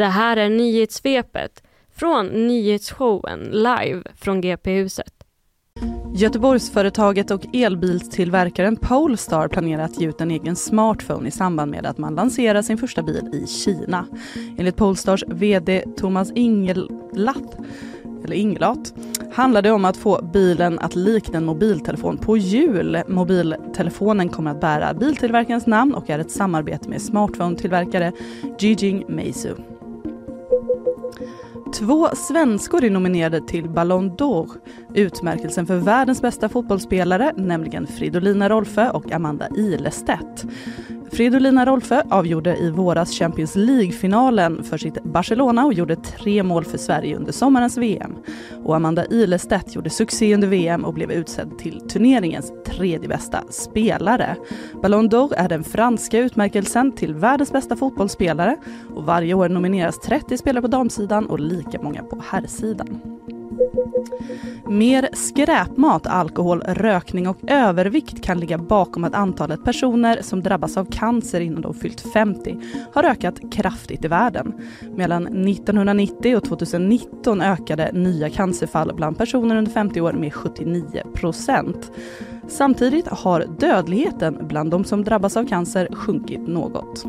Det här är nyhetssvepet från nyhetsshowen live från GP-huset. Göteborgsföretaget och elbilstillverkaren Polestar planerar att ge ut en egen smartphone i samband med att man lanserar sin första bil i Kina. Enligt Polestars VD Thomas Ingelat, eller Inglat handlar det om att få bilen att likna en mobiltelefon på hjul. Mobiltelefonen kommer att bära biltillverkarens namn och är ett samarbete med smartphone-tillverkare Jijing Meizu. Två svenskor är nominerade till Ballon d'Or, utmärkelsen för världens bästa fotbollsspelare, nämligen Fridolina Rolfö och Amanda Ilestedt. Fridolina Rolfö avgjorde i våras Champions League-finalen för sitt Barcelona och gjorde tre mål för Sverige under sommarens VM. Och Amanda Ilestedt gjorde succé under VM och blev utsedd till turneringens tredje bästa spelare. Ballon d'Or är den franska utmärkelsen till världens bästa fotbollsspelare och varje år nomineras 30 spelare på damsidan och lika många på herrsidan. Mer skräpmat, alkohol, rökning och övervikt kan ligga bakom att antalet personer som drabbas av cancer innan de fyllt 50 har ökat kraftigt i världen. Mellan 1990 och 2019 ökade nya cancerfall bland personer under 50 år med 79 procent. Samtidigt har dödligheten bland de som drabbas av cancer sjunkit något.